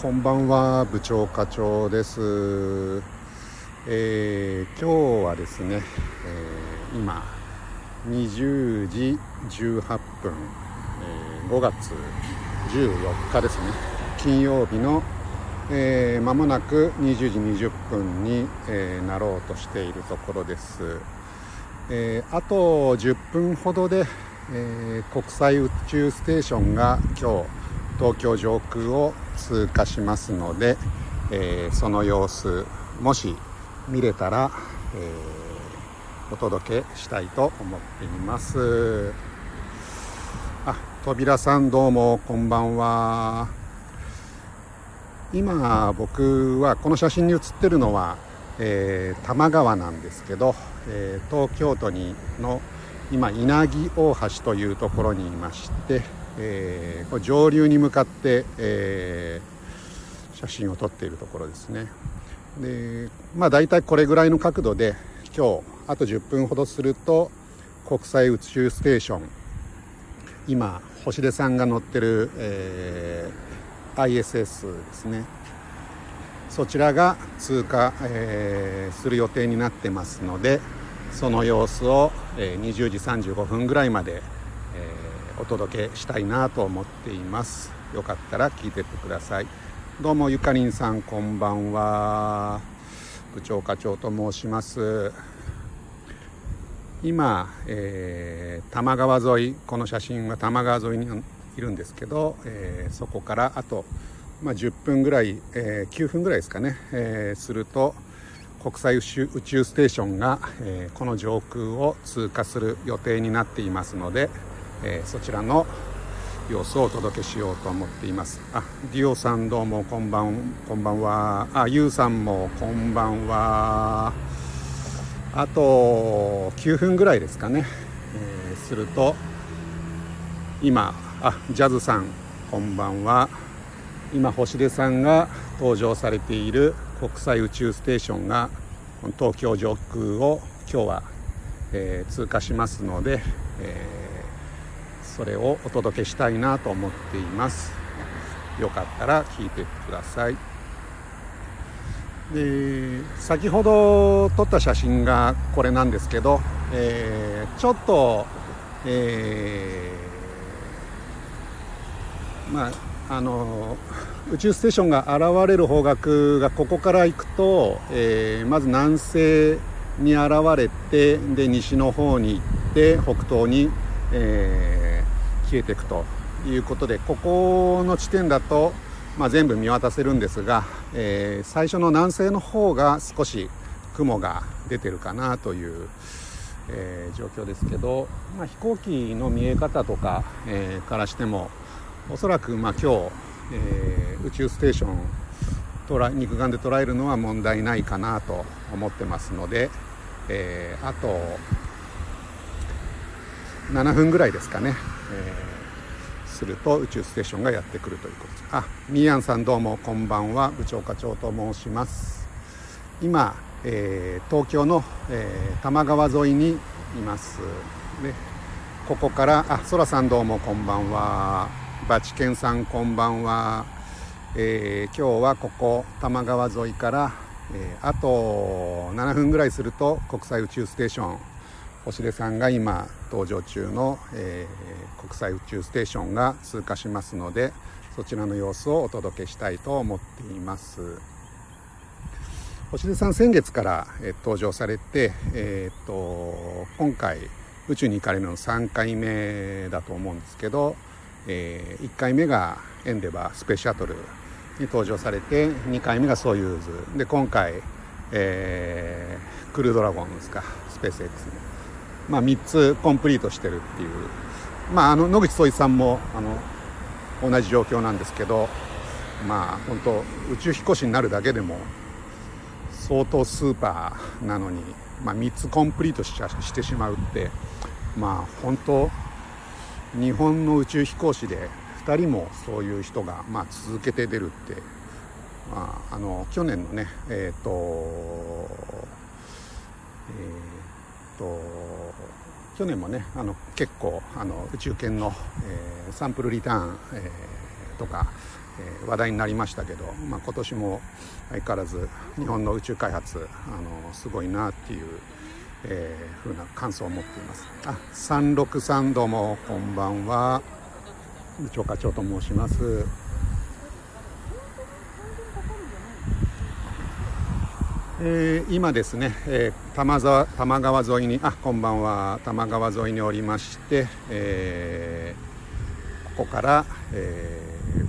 こんばんは部長課長です、えー、今日はですね、えー、今20時18分、えー、5月14日ですね。金曜日のえー、間もなく20時20分に、えー、なろうとしているところです、えー、あと10分ほどで、え国際宇宙ステーションが今日東京上空を通過しますので、えー、その様子もし見れたら、えー、お届けしたいと思っています。あ扉さんどうもこんばんは。今僕はこの写真に写ってるのは、えー、多摩川なんですけど、えー、東京都にの今稲城大橋というところにいましてえー、上流に向かって、えー、写真を撮っているところですね。でまあ大体これぐらいの角度で今日あと10分ほどすると国際宇宙ステーション今星出さんが乗ってる、えー、ISS ですね。そちらが通過、えー、する予定になってますのでその様子を、えー、20時35分ぐらいまで、お届けしたいなと思っています。よかったら聞いてってください。どうもゆかりんさんこんばんは。部長課長と申します。今、えー、多摩川沿いこの写真は多摩川沿いにいるんですけど、えー、そこからあと、まあ、10分ぐらい、えー、9分ぐらいですかね、えー、すると国際宇宙ステーションが、えー、この上空を通過する予定になっていますので、えー、そちらの様子をお届けしようと思っています。あディオさんどうもこんばんこんばんは。あユウさんもこんばんは。あと9分ぐらいですかね、えー、すると今あジャズさんこんばんは。今星出さんが登場されている国際宇宙ステーションが東京上空を今日は、えー、通過しますので、えーそれをお届けしたいなと思っています。よかったら聞いてください。で先ほど撮った写真がこれなんですけど、えー、ちょっと、えー、まああの宇宙ステーションが現れる方角がここから行くと、えー、まず南西に現れてで西の方に行って北東に、えー消えていくということでここの地点だと、まあ、全部見渡せるんですが、えー、最初の南西の方が少し雲が出てるかなという、えー、状況ですけど、まあ、飛行機の見え方とか、えー、からしてもおそらくまあ今日、え宇宙ステーション肉眼で捉えるのは問題ないかなと思ってますので、えあと7分ぐらいですかね、えー、すると宇宙ステーションがやってくるということ。ですあみーやんさんどうもこんばんは部長課長と申します。今、えー、東京の、えー、多摩川沿いにいます。でここからあそらさんどうもこんばんは。バチケンさんこんばんは、えー、今日はここ多摩川沿いから、えー、あと7分ぐらいすると国際宇宙ステーション。星出さんが今登場中の、えー、国際宇宙ステーションが通過しますのでそちらの様子をお届けしたいと思っています。星出さん先月から、えー、登場されて、えーと、今回宇宙に行かれるの3回目だと思うんですけど、えー、1回目がエンデバースペースシャトルに登場されて2回目がソユーズ。で今回、えー、クルードラゴンですかスペース X まあ、3つコンプリートしてるっていう、まあ、あの野口聡一さんもあの同じ状況なんですけどまあ本当宇宙飛行士になるだけでも相当スーパーなのに、まあ、3つコンプリートししてしまうってまあ本当日本の宇宙飛行士で2人もそういう人が、まあ、続けて出るって、まあ、あの去年のねえっ、ー、と、えーと去年もねあの結構あの宇宙犬の、えー、サンプルリターン、えー、とか、えー、話題になりましたけど、まあ、今年も相変わらず日本の宇宙開発あのすごいなっていう、えー、風な感想を持っています。あ363どうもこんばんは。部長課長と申します。えー、今ですね、えー、多摩沢多摩川沿いにあこんばんは。多摩川沿いにおりまして、えー、ここから、え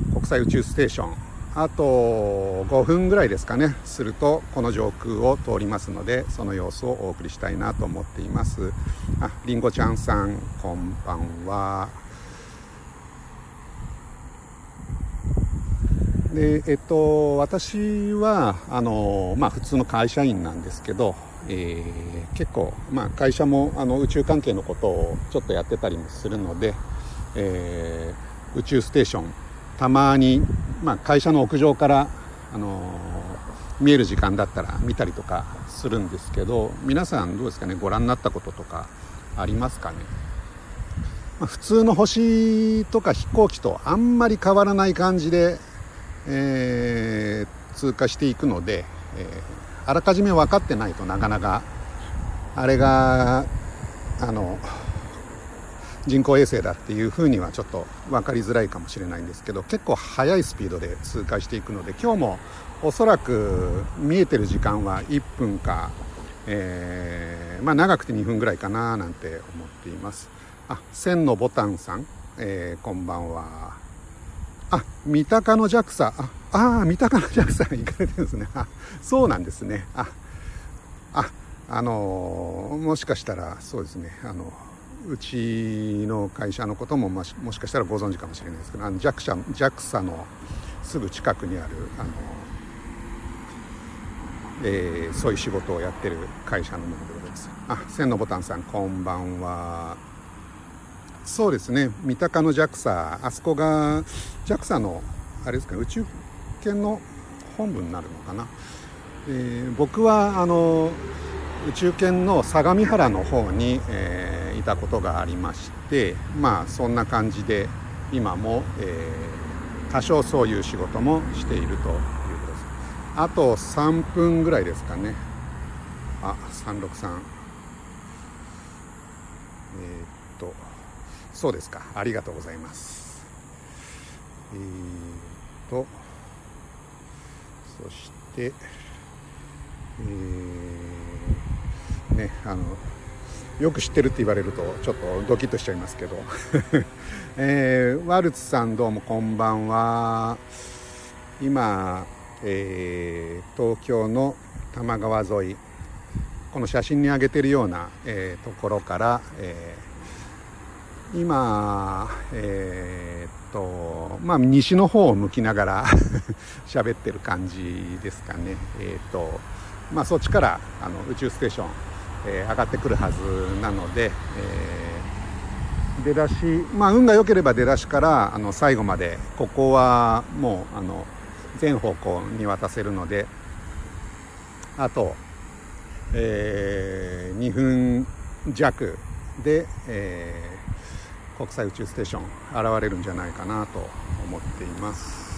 ー、国際宇宙ステーション。あと5分ぐらいですかね。するとこの上空を通りますのでその様子をお送りしたいなと思っています。ありんごちゃんさんこんばんは。でえっと私はあのまあ普通の会社員なんですけど、えー、結構まあ会社もあの宇宙関係のことをちょっとやってたりもするので、えー、宇宙ステーションたまにまあ会社の屋上からあの見える時間だったら見たりとかするんですけど皆さんどうですかね？ご覧になったこととかありますかね？ま普通の星とか飛行機とあんまり変わらない感じでえー、通過していくので、えー、あらかじめ分かってないとなかなかあれがあの人工衛星だっていうふうにはちょっと分かりづらいかもしれないんですけど結構速いスピードで通過していくので今日もおそらく見えてる時間は1分か、えー、まあ長くて2分ぐらいかななんて思っています。あ千のボタンさん、えー、こんばんは。あ、三鷹の JAXA。あ、あ三鷹の JAXA に行かれてるんですね。あ、そうなんですね。あ、あ、あのもしかしたら、そうですね。あの、うちの会社のことももしもしかしたらご存知かもしれないですけど、あの JAXA, JAXA のすぐ近くにある、あの、えー、そういう仕事をやってる会社のものでございます。あ、千のボタンさん、こんばんは。そうですね。三鷹の JAXA あそこが JAXA のあれですか宇宙圏の本部になるのかな、えー、僕はあの宇宙圏の相模原の方に、えー、いたことがありましてまあそんな感じで今も、えー、多少そういう仕事もしているということです。あと3分ぐらいですかね。あ363えー、っと。そうですか。ありがとうございます。えーとそしてえー、ねあのよく知ってるって言われるとちょっとドキッとしちゃいますけど、えー、ワルツさんどうもこんばんは。今、えー、東京の多摩川沿いこの写真に上げてるような、えー、ところから、えー今えー、っとまあ西の方を向きながら 喋ってる感じですかね。えー、っとまあそっちからあの宇宙ステーション、えー、上がってくるはずなので、えー、出だしまあ運が良ければ出だしからあの最後までここはもうあの全方向見渡せるのであと、えー、2分弱で、えー国際宇宙ステーション現れるんじゃないかなと思っています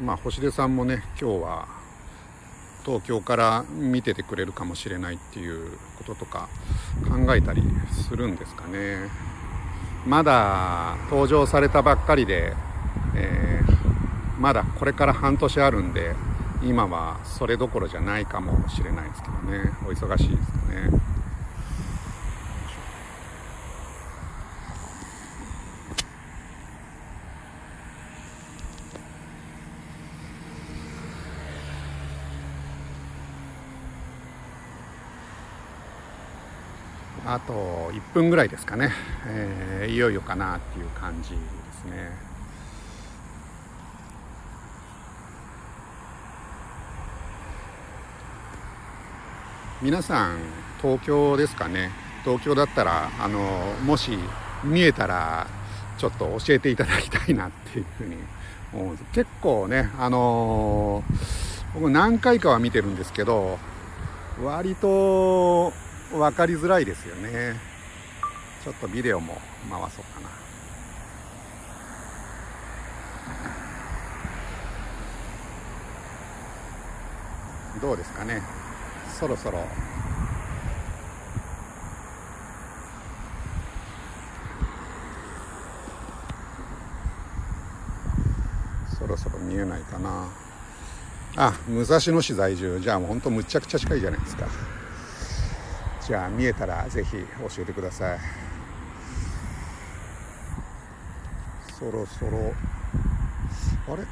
まあ星出さんもね今日は東京から見ててくれるかもしれないっていうこととか考えたりするんですかね。まだ登場されたばっかりで、えー、まだこれから半年あるんで今はそれどころじゃないかもしれないですけどね。お忙しいですかね。あと1分ぐらいですかね、えー、いよいよかなっていう感じですね。皆さん東京ですかね。東京だったらあのもし見えたらちょっと教えていただきたいなっていうふうに思うんです。結構ねあのー、僕何回かは見てるんですけど割と分かりづらいですよね。ちょっとビデオも回そうかな。どうですかね。そろそろ。そろそろ見えないかな。あ武蔵野市在住。じゃあもうほんとむちゃくちゃ近いじゃないですか。じゃあ見えたらぜひ教えてください。そろそろ。あれ？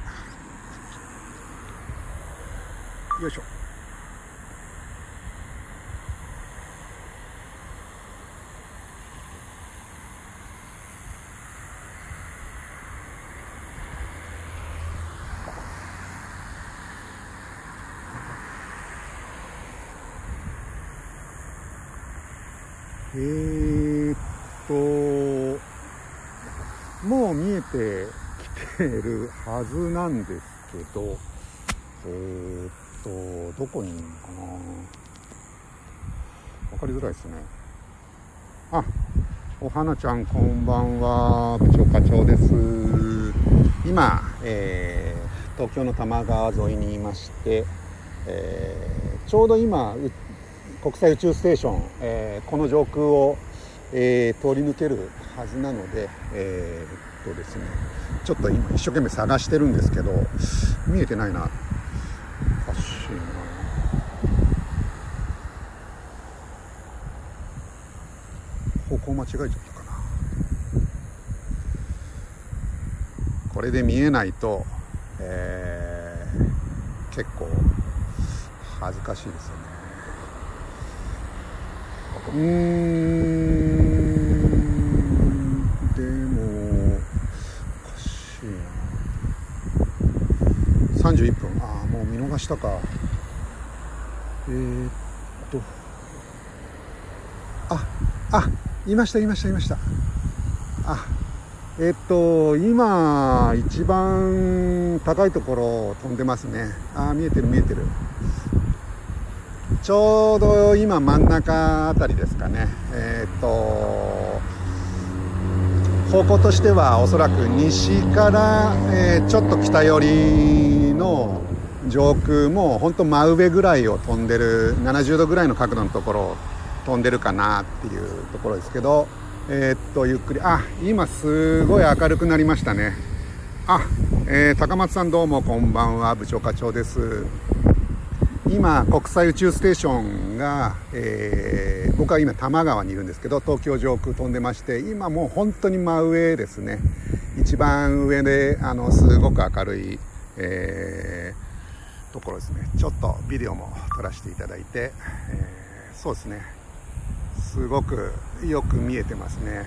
よいしょ。えー、っともう見えてきてるはずなんですけどえー、っとどこにいるのかな？分かりづらいですね。あお花ちゃんこんばんは。部長課長です。今、えー、東京の多摩川沿いにいまして、えー、ちょうど今国際宇宙ステーション、えー、この上空を、えー、通り抜けるはずなので、えー、っとですね、ちょっと今一生懸命探してるんですけど、見えてないな。おかしいな。方向間違えちゃったかな。これで見えないと、えー、結構恥ずかしいですよね。うーん。でもおかしいな。31分ああもう見逃したか。えー、っと。ああいましたいましたいました。あえっと今一番高いところを飛んでますね。ああ見えてる見えてる。ちょうど今真ん中あたりですかね。えー、っと方向としてはおそらく西から、えー、ちょっと北寄りの上空も本当真上ぐらいを飛んでる70度ぐらいの角度のところを飛んでるかなっていうところですけどえー、っとゆっくりあ今すごい明るくなりましたね。あ、えー、高松さんどうもこんばんは。部長課長です。今国際宇宙ステーションが、えー、僕は今多摩川にいるんですけど東京上空飛んでまして今もう本当に真上ですね。一番上であのすごく明るい、えー、ところですね。ちょっとビデオも撮らせていただいて、えー、そうですね。すごくよく見えてますね。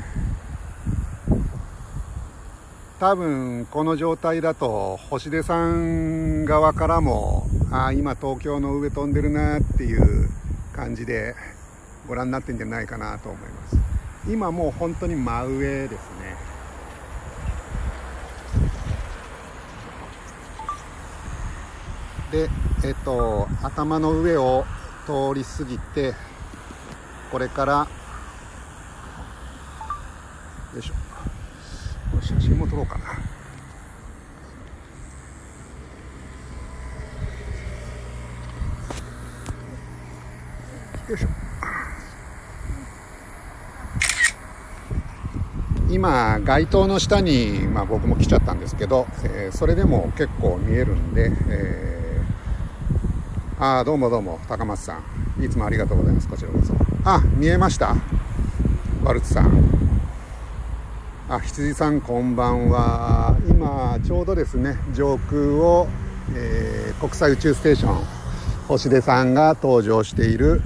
多分この状態だと星出さん側からもああ今東京の上飛んでるなっていう感じでご覧になってんじゃないかなと思います。今もう本当に真上ですね。でえっと頭の上を通り過ぎてこれからよいしょ。写真も撮ろうかな。よいしょ。今街灯の下に、まあ、僕も来ちゃったんですけど、えー、それでも結構見えるんで、えー、ああどうもどうも高松さん。いつもありがとうございます。こちらこそ。あ見えました。ワルツさん。あ羊さんこんばんは。今ちょうどですね上空を、えー、国際宇宙ステーション星出さんが登場している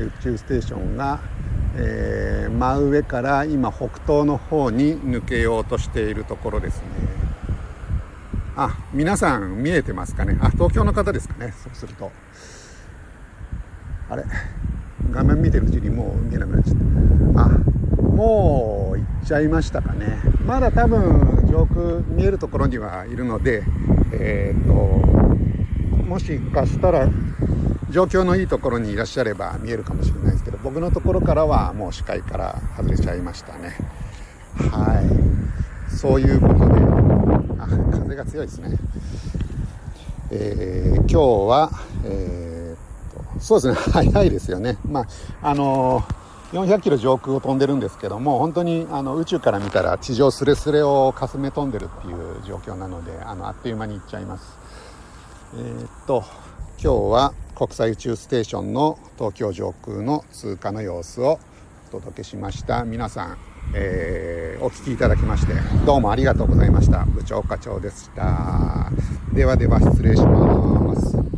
宇宙ステーションが、えー、真上から今北東の方に抜けようとしているところですね。あ皆さん見えてますかね？あ東京の方ですかね？そうすると。あれ？画面見てるうちにもう見えなくなっちゃった。あもう行っちゃいましたかね。まだ多分上空見えるところにはいるのでえっ、ともしかしたら状況のいいところにいらっしゃれば見えるかもしれないですけど僕のところからはもう視界から外れちゃいましたね。はい。そういうことであ風が強いですね。えー、今日は、えー、そうですね。早いですよね。まああのー、400キロ上空を飛んでるんですけども本当にあの宇宙から見たら地上すれすれをかすめ飛んでるっていう状況なのであのあっという間に行っちゃいます。えー、っと今日は国際宇宙ステーションの東京上空の通過の様子をお届けしました。皆さん、えー、お聞きいただきましてどうもありがとうございました。部長課長でした。ではでは失礼します。